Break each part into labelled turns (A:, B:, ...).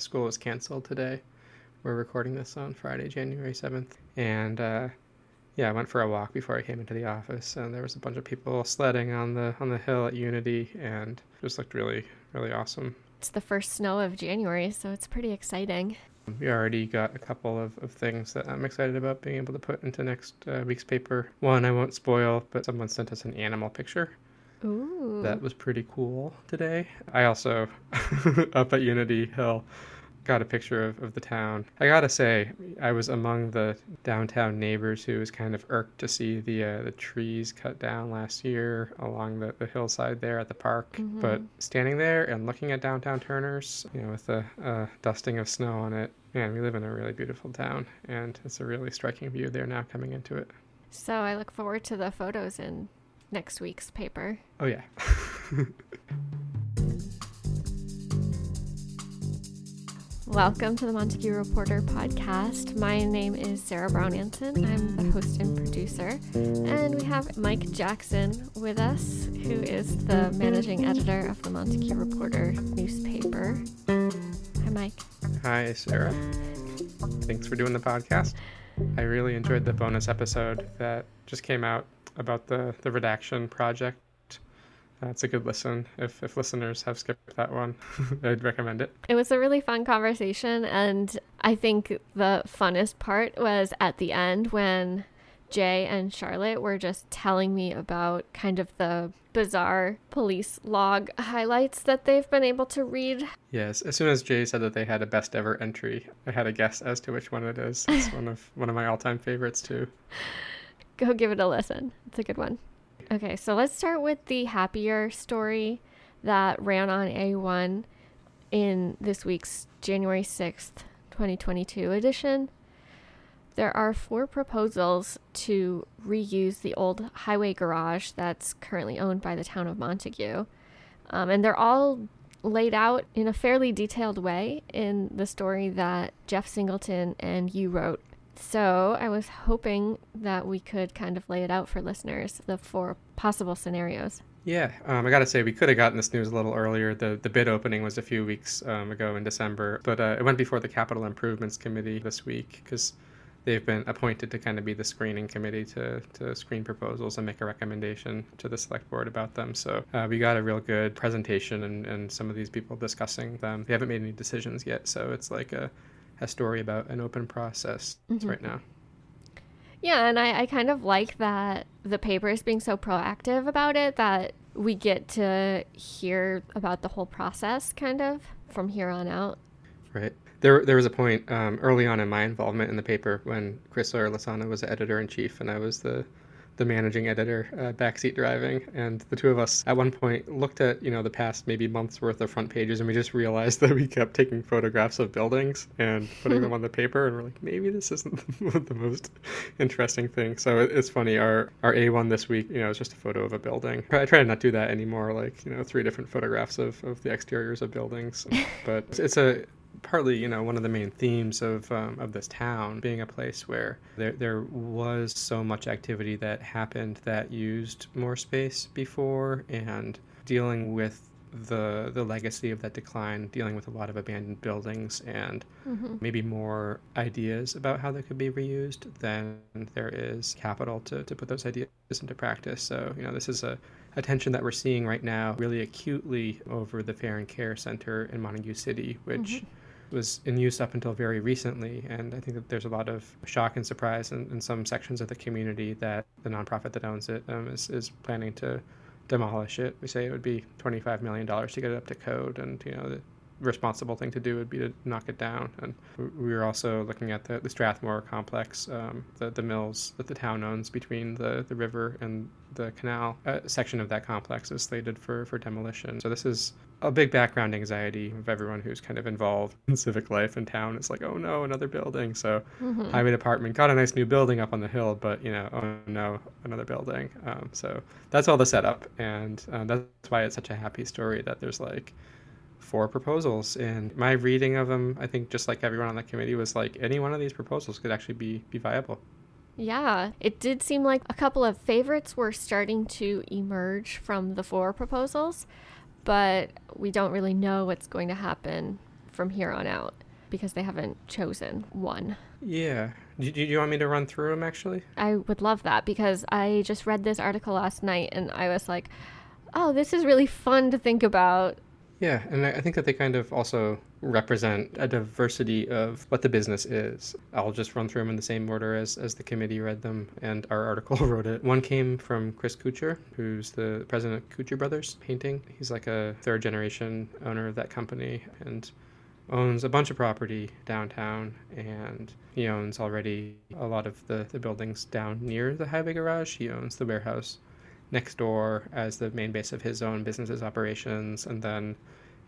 A: School was canceled today. We're recording this on Friday, January 7th. And uh, yeah, I went for a walk before I came into the office, and there was a bunch of people sledding on the on the hill at Unity, and it just looked really, really awesome.
B: It's the first snow of January, so it's pretty exciting.
A: We already got a couple of, of things that I'm excited about being able to put into next uh, week's paper. One I won't spoil, but someone sent us an animal picture.
B: Ooh.
A: That was pretty cool today. I also, up at Unity Hill, got a picture of, of the town. I gotta say, I was among the downtown neighbors who was kind of irked to see the uh, the trees cut down last year along the, the hillside there at the park.
B: Mhm.
A: But standing there and looking at downtown Turners, you know, with the uh, dusting of snow on it, man, we live in a really beautiful town, and it's a really striking view there now coming into it.
B: So I look forward to the photos in next week's paper.
A: Oh yeah.
B: Welcome to the Montague Reporter podcast. My name is Sarah Brown Anson. I'm the host and producer. And we have Mike Jackson with us, who is the managing editor of the Montague Reporter newspaper. Hi, Mike.
A: Hi, Sarah. Thanks for doing the podcast. I really enjoyed the bonus episode that just came out about the, the redaction project. Uh, That's a good listen. If, if listeners have skipped that one, I'd recommend it.
B: It was a really fun conversation, and I think the funnest part was at the end when Jay and Charlotte were just telling me about kind of the bizarre police log highlights that they've been able to read.
A: Yes, as soon as Jay said that they had a best ever entry, I had a guess as to which one it is. It's one of one of my all time favorites too.
B: Go give it a listen. It's a good one. Okay, so let's start with the happier story that ran on A1 in this week's January 6th, 2022 edition. There are four proposals to reuse the old highway garage that's currently owned by the town of Montague. Um, and they're all laid out in a fairly detailed way in the story that Jeff Singleton and you wrote. So I was hoping that we could kind of lay it out for listeners, the four possible scenarios.
A: Yeah, um, I got to say we could have gotten this news a little earlier. The the bid opening was a few weeks um, ago in December, but uh, it went before the Capital Improvements Committee this week because they've been appointed to kind of be the screening committee to, to screen proposals and make a recommendation to the select board about them. So uh, we got a real good presentation and, and some of these people discussing them. They haven't made any decisions yet, so it's like a, a story about an open process
B: Mhm.
A: right now.
B: Yeah, and I, I kind of like that the paper is being so proactive about it that we get to hear about the whole process kind of from here on out.
A: Right. There, there was a point um, early on in my involvement in the paper when Chris Lasana was the editor in chief and I was the, the managing editor, uh, backseat driving, and the two of us at one point looked at you know the past maybe months worth of front pages, and we just realized that we kept taking photographs of buildings and putting them on the paper, and we're like, maybe this isn't the most interesting thing. So it- it's funny. Our our A one this week, you know, is just a photo of a building. I try to not do that anymore. Like you know, three different photographs of, of the exteriors of buildings, but it's a partly, you know, one of the main themes of um, of this town being a place where there there was so much activity that happened that used more space before, and dealing with the the legacy of that decline, dealing with a lot of abandoned buildings, and
B: hmm
A: maybe more ideas about how they could be reused than there is capital to, to put those ideas into practice. So, you know, this is a, a tension that we're seeing right now really acutely over the Farren Care Center in Montague City, which was in use up until very recently. And I think that there's a lot of shock and surprise in, in some sections of the community that the nonprofit that owns it um, is, is planning to demolish it. We say it would be $25 million to get it up to code. And, you know, the responsible thing to do would be to knock it down. And we were also looking at the, the Strathmore complex, um, the, the mills that the town owns between the, the river and the canal. A section of that complex is slated for, for demolition. So this is a big background anxiety of everyone who's kind of involved in civic life in town. It's like, oh no, another building. So
B: hmm
A: highway department got a nice new building up on the hill, but you know, oh no, another building. Um, so that's all the setup, and um, that's why it's such a happy story that there's like four proposals. And my reading of them, I think, just like everyone on the committee, was like any one of these proposals could actually be be viable.
B: Yeah, it did seem like a couple of favorites were starting to emerge from the four proposals, but we don't really know what's going to happen from here on out because they haven't chosen one.
A: Yeah. Do, do you want me to run through them actually?
B: I would love that because I just read this article last night and I was like, oh, this is really fun to think about.
A: Yeah, and I think that they kind of also represent a diversity of what the business is. I'll just run through them in the same order as, as the committee read them and our article wrote it. One came from Chris Kuchar, who's the president of Kuchar Brothers Painting. He's like a third generation owner of that company and owns a bunch of property downtown and he owns already a lot of the, the buildings down near the highway garage. He owns the warehouse next door as the main base of his own business's operations and then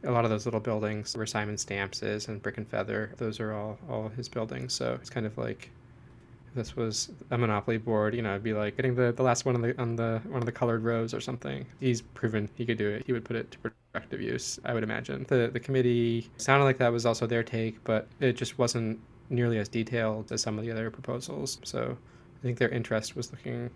A: a lot of those little buildings where Simon Stamps is and Brick and Feather, those are all all his buildings. So it's kind of like this was a monopoly board, you know, it'd be like getting the, the last one on the on the one of the colored rows or something. He's proven he could do it. He would put it to productive use, I would imagine. The the committee sounded like that was also their take, but it just wasn't nearly as detailed as some of the other proposals. So I think their interest was looking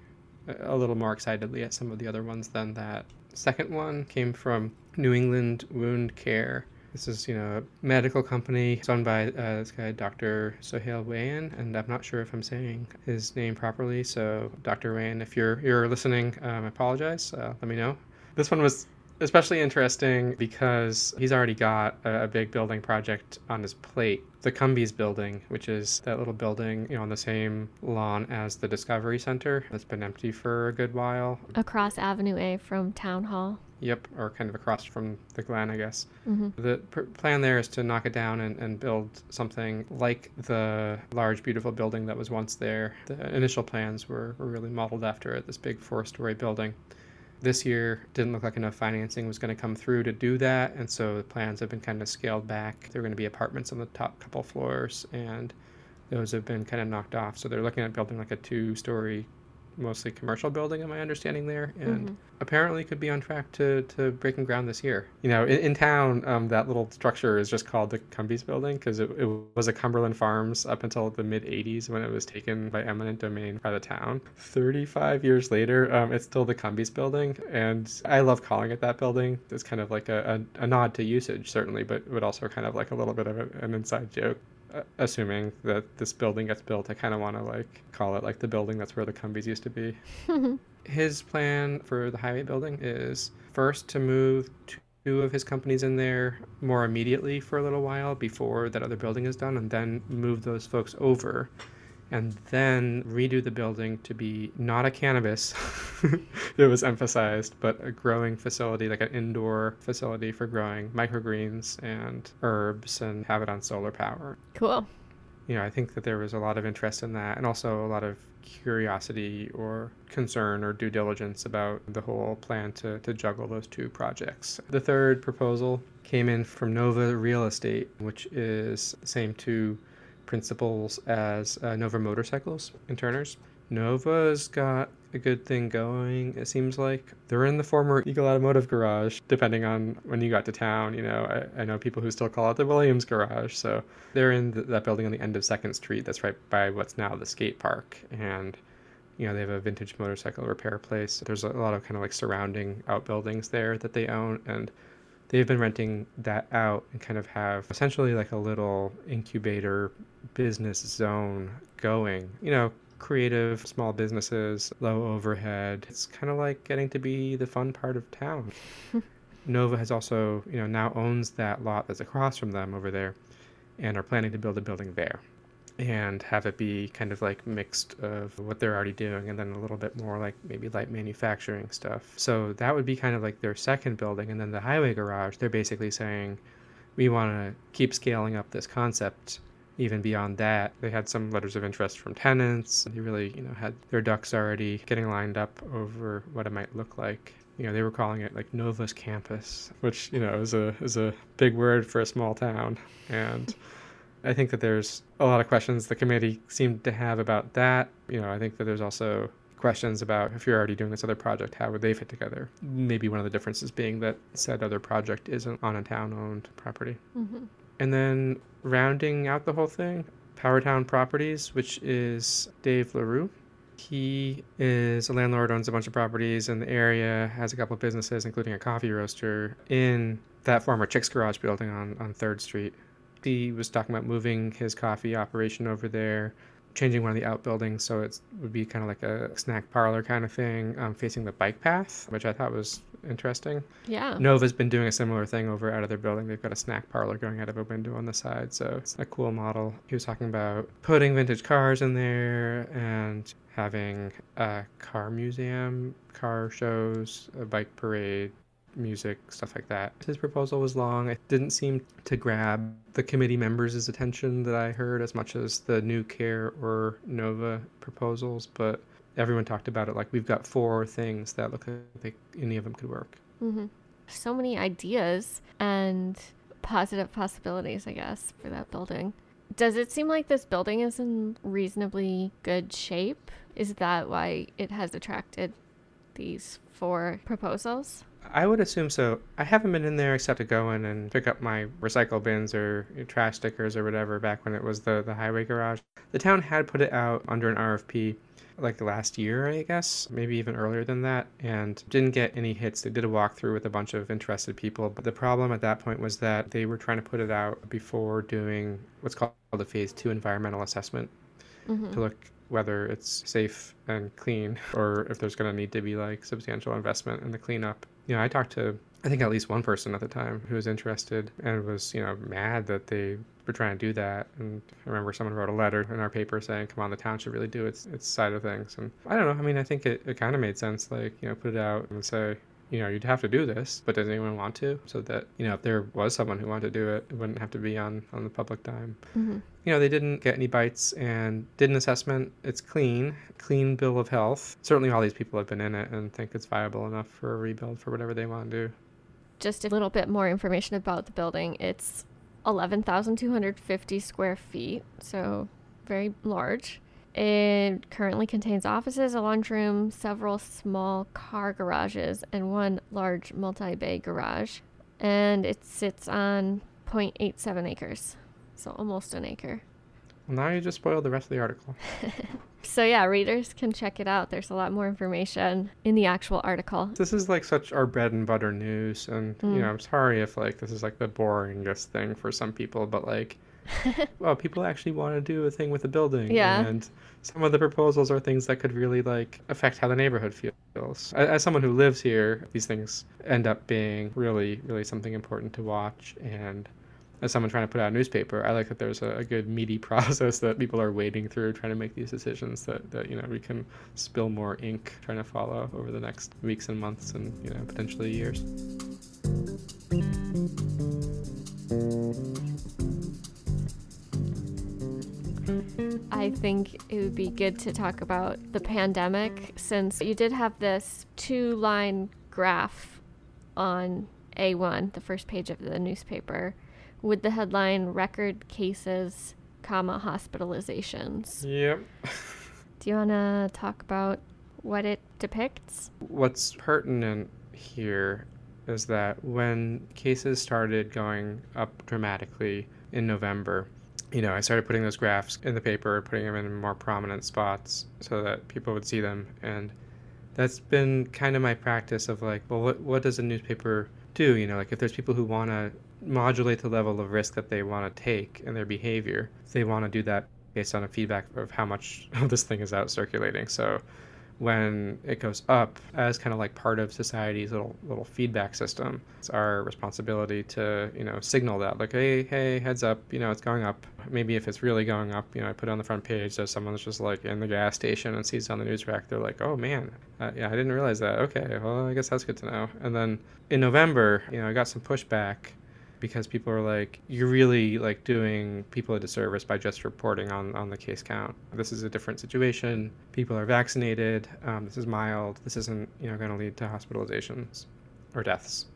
A: a little more excitedly at some of the other ones than that. Second one came from New England Wound Care. This is, you know, a medical company. It's owned by uh, this guy, Dr. Sohail Wayan, and I'm not sure if I'm saying his name properly. So, Dr. Wayan, if you're you're listening, um, I apologize. Uh, let me know. This one was especially interesting because he's already got a, a, big building project on his plate. The Cumbies building, which is that little building, you know, on the same lawn as the Discovery Center that's been empty for a good while.
B: Across Avenue A from Town Hall.
A: Yep, or kind of across from the Glen, I guess.
B: Mm-hmm.
A: The pr- plan there is to knock it down and, and build something like the large, beautiful building that was once there. The initial plans were, were really modeled after it, this big four story building this year didn't look like enough financing was going to come through to do that and so the plans have been kind of scaled back. There are going to be apartments on the top couple floors and those have been kind of knocked off. So they're looking at building like a two story mostly commercial building, in my understanding there, and
B: mm-hmm.
A: apparently could be on track to, to breaking ground this year. You know, in, in town, um, that little structure is just called the Cumbies Building because it, it was a Cumberland Farms up until the mid 80s when it was taken by eminent domain by the town. 35 years later, um, it's still the Cumbies Building, and I love calling it that building. It's kind of like a, a, a nod to usage, certainly, but, but also kind of like a little bit of a, an inside joke assuming that this building gets built, I kind of want to like call it like the building that's where the Cumbies used to be. his plan for the highway building is first to move two of his companies in there more immediately for a little while before that other building is done, and then move those folks over and then redo the building to be not a cannabis, it was emphasized, but a growing facility, like an indoor facility for growing microgreens and herbs and have it on solar power.
B: Cool.
A: You know, I think that there was a lot of interest in that and also a lot of curiosity or concern or due diligence about the whole plan to, to juggle those two projects. The third proposal came in from Nova Real Estate, which is the same two principles as uh, Nova Motorcycles and Turners. Nova's got a good thing going. It seems like they're in the former Eagle Automotive Garage, depending on when you got to town. You know, I, I know people who still call it the Williams Garage. So they're in the, that building on the end of Second Street. That's right by what's now the skate park. And you know, they have a vintage motorcycle repair place. There's a lot of kind of like surrounding outbuildings there that they own, and they've been renting that out and kind of have essentially like a little incubator business zone going. You know, creative small businesses, low overhead. It's kind of like getting to be the fun part of town. Nova has also, you know, now owns that lot that's across from them over there and are planning to build a building there and have it be kind of like mixed of what they're already doing and then a little bit more like maybe light manufacturing stuff. So that would be kind of like their second building and then the highway garage, they're basically saying we want to keep scaling up this concept even beyond that. They had some letters of interest from tenants. They really, you know, had their ducks already getting lined up over what it might look like you know they were calling it like Nova's campus, which you know is a is a big word for a small town, and I think that there's a lot of questions the committee seemed to have about that. You know, I think that there's also questions about if you're already doing this other project, how would they fit together? Maybe one of the differences being that said other project isn't on a town owned property.
B: Mm-hmm.
A: And then rounding out the whole thing, Powertown Properties, which is Dave LaRue. He is a landlord, owns a bunch of properties in the area, has a couple of businesses, including a coffee roaster in that former Chicks Garage building on, on 3rd Street He was talking about moving his coffee operation over there, changing one of the outbuildings so it would be kind of like a snack parlor kind of thing, um, facing the bike path, which I thought was interesting.
B: Yeah.
A: Nova's been doing a similar thing over out of their building. They've got a snack parlor going out of a window on the side, so it's a cool model. He was talking about putting vintage cars in there and having a car museum, car shows, a bike parade, music, stuff like that. His proposal was long. It didn't seem to grab the committee members' attention that I heard as much as the new care or Nova proposals, but everyone talked about it like we've got four things that look like any of them could work.
B: Mm-hmm. So many ideas and positive possibilities, I guess, for that building. Does it seem like this building is in reasonably good shape? Is that why it has attracted these four proposals?
A: I would assume so. I haven't been in there except to go in and pick up my recycle bins or trash stickers or whatever back when it was the, the highway garage. The town had put it out under an RFP like last year, I guess, maybe even earlier than that, and didn't get any hits. They did a walkthrough with a bunch of interested people, but the problem at that point was that they were trying to put it out before doing what's called a phase two environmental assessment mm-hmm. to look whether it's safe and clean or if there's going to need to be like substantial investment in the cleanup. You know, I talked to I think at least one person at the time who was interested and was, you know, mad that they were trying to do that. And I remember someone wrote a letter in our paper saying, come on, the town should really do its, its side of things. And I don't know. I mean, I think it, it kind of made sense, like, you know, put it out and say, you know, you'd have to do this, but does anyone want to? So that, you know, if there was someone who wanted to do it, it wouldn't have to be on, on the public dime. Mm-hmm. You know, they didn't get any bites and did an assessment. It's clean, clean bill of health. Certainly all these people have been in it and think it's viable enough for a rebuild for whatever they want to do.
B: Just a little bit more information about the building. It's 11,250 square feet, so very large. It currently contains offices, a lunchroom, several small car garages, and one large multi bay garage. And it sits on 0.87 acres, so almost an acre.
A: Well, now you just spoiled the rest of the article.
B: so, yeah, readers can check it out. There's a lot more information in the actual article.
A: This is like such our bread and butter news. And, mm. you know, I'm sorry if like this is like the boringest thing for some people, but like, well, people actually want to do a thing with the building.
B: Yeah.
A: And some of the proposals are things that could really like affect how the neighborhood feels. As someone who lives here, these things end up being really, really something important to watch. And as someone trying to put out a newspaper, I like that there's a, a, good meaty process that people are wading through trying to make these decisions that, that you know we can spill more ink trying to follow over the next weeks and months and you know potentially years.
B: I think it would be good to talk about the pandemic since you did have this two line graph on A1, the first page of the newspaper, with the headline record cases, comma hospitalizations.
A: Yep.
B: Do you want to talk about what it depicts?
A: What's pertinent here is that when cases started going up dramatically in November, you know, I started putting those graphs in the paper, putting them in more prominent spots so that people would see them. And that's been kind of my practice of like, well, what, what does a newspaper do? You know, like if there's people who want to modulate the level of risk that they want to take in their behavior, they want to do that based on a feedback of how much this thing is out circulating. So when it goes up as kind of like part of society's little little feedback system. It's our responsibility to you know signal that like hey hey heads up you know it's going up. Maybe if it's really going up, you know I put it on the front page so someone's just like in the gas station and sees it on the news rack, they're like oh man uh, yeah I didn't realize that. Okay well I guess that's good to know. And then in November you know I got some pushback because people are like, you're really like doing people a disservice by just reporting on, on the case count. This is a different situation. People are vaccinated. Um, this is mild. This isn't you know going to lead to hospitalizations or deaths.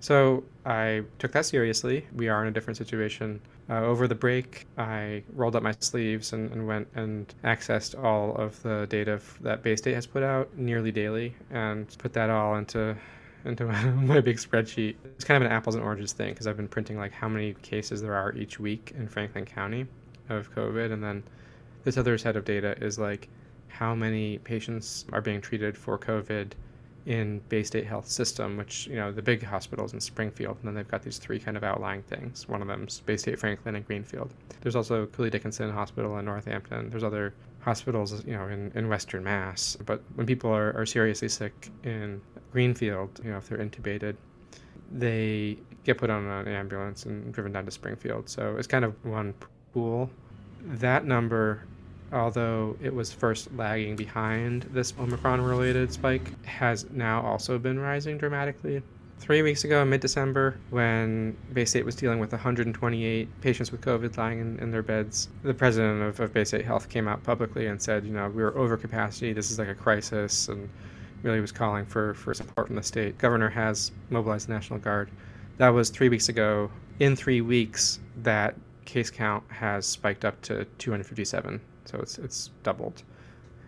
A: So I took that seriously. We are in a different situation. Uh, over the break, I rolled up my sleeves and, and went and accessed all of the data that Baystate has put out nearly daily and put that all into into my big spreadsheet. It's kind of an apples and oranges thing because I've been printing like how many cases there are each week in Franklin County of COVID, and then this other set of data is like how many patients are being treated for COVID in Baystate Health System, which, you know, the big hospitals in Springfield, and then they've got these three kind of outlying things. One of them's Baystate Franklin and Greenfield. There's also Cooley Dickinson Hospital in Northampton. There's other hospitals, you know, in, in Western Mass. But when people are, are seriously sick in Greenfield, you know, if they're intubated, they get put on an ambulance and driven down to Springfield. So it's kind of one pool. That number although it was first lagging behind this Omicron related spike, has now also been rising dramatically. Three weeks ago, mid December, when Baystate was dealing with 128 patients with COVID lying in, in their beds, the president of, of Baystate Health came out publicly and said, you know, we are over capacity, this is like a crisis, and really was calling for, for support from the state. Governor has mobilized the National Guard. That was three weeks ago. In three weeks, that case count has spiked up to 257 so it's it's doubled.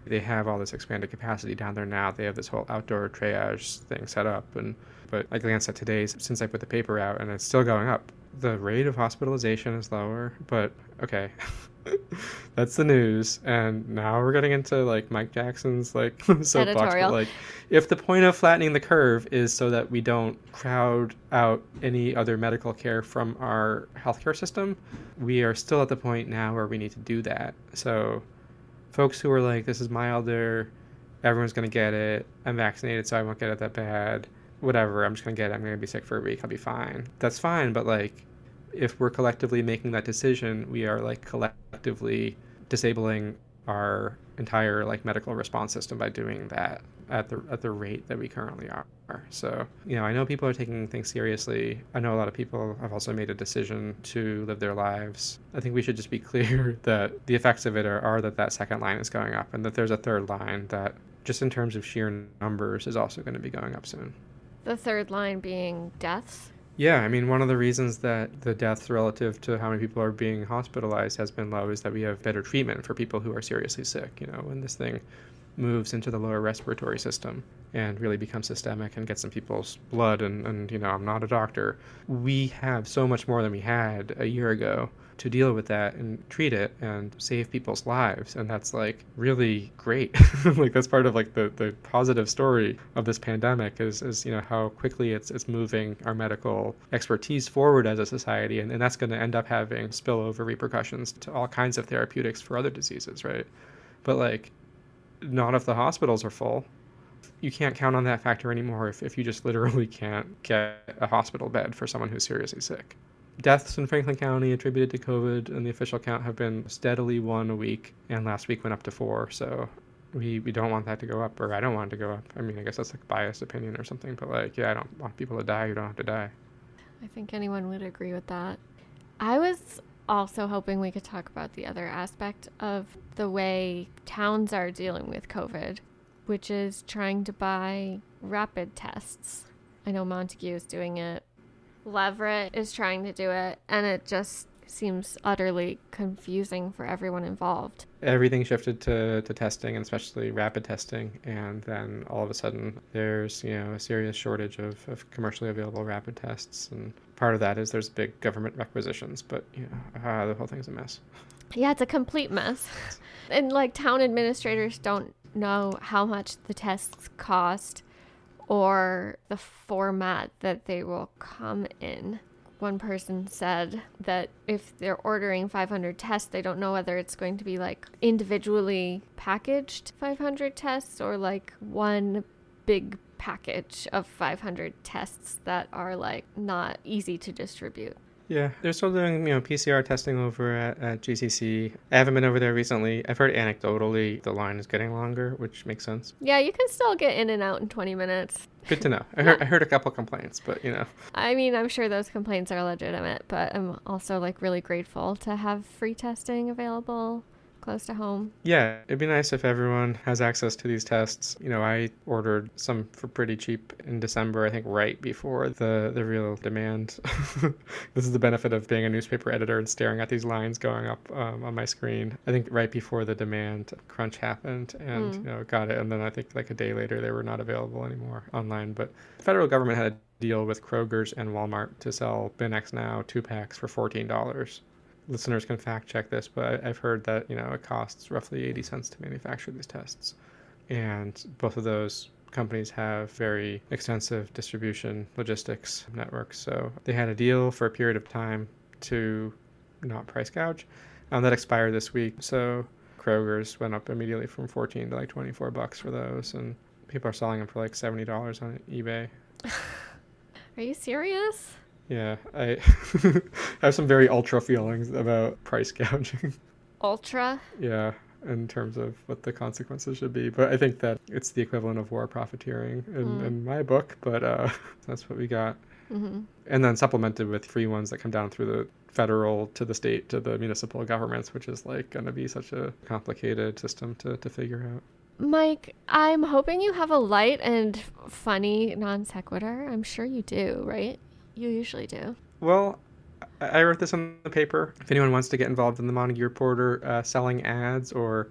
A: They have all this expanded capacity down there now. They have this whole outdoor triage thing set up, and but I Lance at today, since I put the paper out, and it's still going up. The rate of hospitalization is lower, but okay, that's the news. And now we're getting into like Mike Jackson's like soapbox. But, like, if the point of flattening the curve is so that we don't crowd out any other medical care from our healthcare system, we are still at the point now where we need to do that. So, folks who are like, "This is milder," everyone's gonna get it. I'm vaccinated, so I won't get it that bad. Whatever, I'm just gonna get it. I'm gonna be sick for a week. I'll be fine. That's fine, but like if we're collectively making that decision, we are like collectively disabling our entire like medical response system by doing that at the at the rate that we currently are. So, you know, I know people are taking things seriously. I know a lot of people have also made a decision to live their lives. I think we should just be clear that the effects of it are, are that that second line is going up and that there's a third line that just in terms of sheer numbers is also going to be going up soon.
B: The third line being deaths?
A: Yeah, I mean, one of the reasons that the deaths relative to how many people are being hospitalized has been low is that we have better treatment for people who are seriously sick. You know, when this thing moves into the lower respiratory system and really becomes systemic and gets in people's blood, and, and you know, I'm not a doctor, we have so much more than we had a year ago to deal with that and treat it and save people's lives. And that's like really great. Like that's part of like the, the positive story of this pandemic is is you know how quickly it's it's moving our medical expertise forward as a society. And, and that's going to end up having spillover repercussions to all kinds of therapeutics for other diseases right? But like not if the hospitals are full you can't count on that factor anymore if, if you just literally can't get a hospital bed for someone who's seriously sick deaths in Franklin County attributed to COVID and the official count have been steadily one a week, and last week went up to four. So we, we don't want that to go up, or I don't want it to go up. I mean, I guess that's like biased opinion or something, but like, yeah, I don't want people to die who don't have to die.
B: I think anyone would agree with that. I was also hoping we could talk about the other aspect of the way towns are dealing with COVID, which is trying to buy rapid tests. I know Montague is doing it Leverett is trying to do it, and it just seems utterly confusing for everyone involved.
A: Everything shifted to, to testing, and especially rapid testing, and then all of a sudden there's you know a serious shortage of, of commercially available rapid tests, and part of that is there's big government requisitions, but know uh, the whole thing's a mess.
B: Yeah, it's a complete mess, and like town administrators don't know how much the tests cost or the format that they will come in. One person said that if they're ordering 500 tests, they don't know whether it's going to be like individually packaged 500 tests or like one big package of 500 tests that are like not easy to distribute.
A: Yeah, they're still doing you know PCR testing over at, at GCC. I haven't been over there recently. I've heard anecdotally the line is getting longer, which makes sense.
B: Yeah, you can still get in and out in 20 minutes.
A: Good to know. I heard I heard a couple complaints, but you know.
B: I mean, I'm sure those complaints are legitimate, but I'm also like really grateful to have free testing available close to home.
A: Yeah, it'd be nice if everyone has access to these tests. You know, I ordered some for pretty cheap in December, I think right before the, the real demand. this is the benefit of being a newspaper editor and staring at these lines going up um, on my screen. I think right before the demand crunch happened and, mm. you know, got it. And then I think like a day later, they were not available anymore online. But the federal government had a deal with Kroger's and Walmart to sell X Now two packs for $14 listeners can fact check this, but I've heard that you know it costs roughly 80 cents to manufacture these tests, and both of those companies have very extensive distribution logistics networks. So they had a deal for a period of time to not price gouge. Um, that expired this week. So Kroger's went up immediately from 14 to like 24 bucks for those. And people are selling them for like $70 on eBay.
B: Are you serious?
A: Yeah, I have some very ultra feelings about price gouging.
B: Ultra?
A: yeah, in terms of what the consequences should be. But I think that it's the equivalent of war profiteering in,
B: Mm.
A: in my book, but uh, that's what we got.
B: hmm
A: And then supplemented with free ones that come down through the federal to the state to the municipal governments, which is like going to be such a complicated system to, to figure out.
B: Mike, I'm hoping you have a light and funny non sequitur. I'm sure you do, right? You usually do.
A: Well, I wrote this on the paper. If anyone wants to get involved in the Montague Reporter uh, selling ads or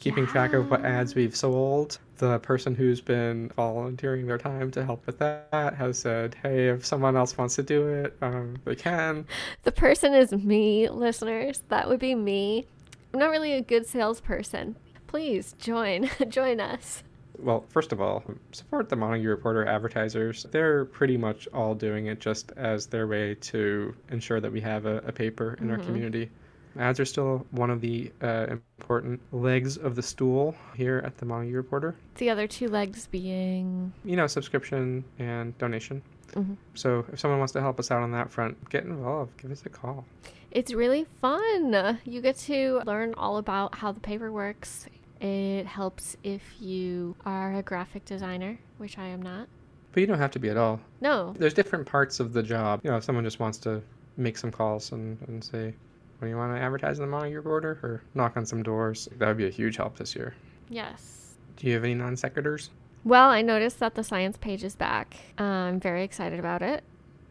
A: keeping track of what ads we've sold, the person who's been volunteering their time to help with that has said, hey, if someone else wants to do it, um, they can.
B: The person is me, listeners. That would be me. I'm not really a good salesperson. Please join. join us.
A: Well, first of all, support the Montague Reporter advertisers. They're pretty much all doing it just as their way to ensure that we have a, a paper in our
B: Mhm.
A: community. Ads are still one of the uh, important legs of the stool here at the Montague Reporter.
B: The other two legs being.
A: You know, subscription and donation.
B: Mhm.
A: So if someone wants to help us out on that front, get involved. Give us a call.
B: It's really fun. You get to learn all about how the paper works. It helps if you are a graphic designer, which I am not.
A: But you don't have to be at all.
B: No.
A: There's different parts of the job. You know, if someone just wants to make some calls and, and say, what do you want to advertise in the Montague Reporter or knock on some doors, that would be a huge help this year.
B: Yes.
A: Do you have any non sequiturs?
B: Well, I noticed that the science page is back. Uh, I'm very excited about it.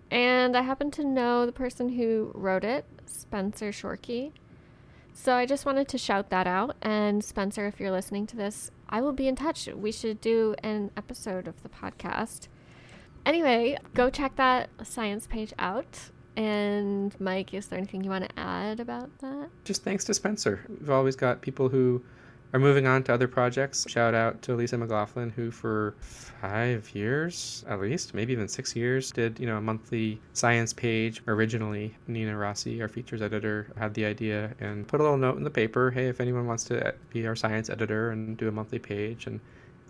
B: And I happen to know the person who wrote it, Spencer Shorkey. So I just wanted to shout that out. And Spencer, if you're listening to this, I will be in touch. We should do an episode of the podcast. Anyway, go check that science page out. And Mike, is there anything you want to add about that?
A: Just thanks to Spencer. We've always got people who are moving on to other projects. Shout out to Lisa McLaughlin, who for five years, at least, maybe even six years, did you know a monthly science page. Originally, Nina Rossi, our features editor, had the idea and put a little note in the paper. Hey, if anyone wants to be our science editor and do a monthly page, and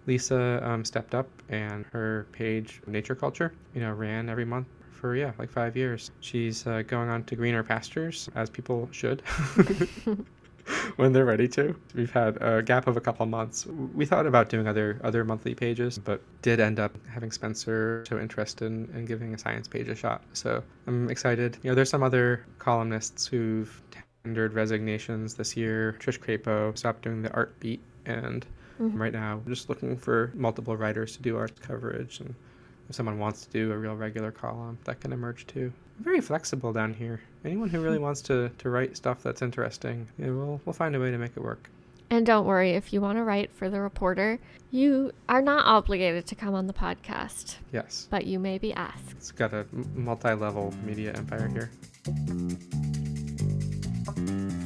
A: Lisa um, stepped up, and her page, Nature Culture, you know, ran every month for yeah, like five years. She's uh, going on to greener pastures, as people should. when they're ready to. We've had a gap of a couple months. We thought about doing other other monthly pages, but did end up having Spencer so interested in, in giving a science page a shot. So I'm excited. You know, there's some other columnists who've tendered resignations this year. Trish Crapo stopped doing the art beat, and
B: Mhm.
A: right now we're just looking for multiple writers to do arts coverage. And if someone wants to do a real regular column, that can emerge too. Very flexible down here. Anyone who really hmm. wants to, to write stuff that's interesting, yeah, we'll we'll find a way to make it work.
B: And don't worry, if you want to write for the reporter, you are not obligated to come on the podcast,
A: Yes,
B: but you may be asked.
A: It's got a multi-level media empire here.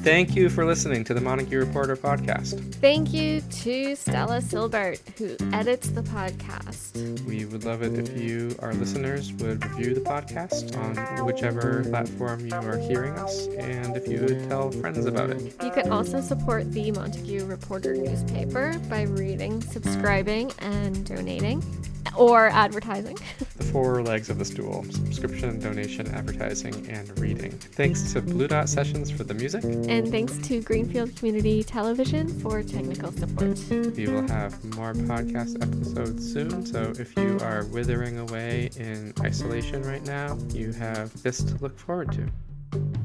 A: Thank you for listening to the Montague Reporter podcast.
B: Thank you to Stella Silbert, who edits the podcast.
A: We would love it if you, our listeners, would review the podcast on whichever platform you are hearing us, and if you would tell friends about it.
B: You can also support the Montague Reporter newspaper by reading, subscribing, and donating, or advertising.
A: The four legs of the stool subscription, donation, advertising, and reading. Thanks to Blue Dot Sessions for the music.
B: And thanks to Greenfield Community Television for technical support.
A: We will have more podcast episodes soon, so if you are withering away in isolation right now, you have this to look forward to.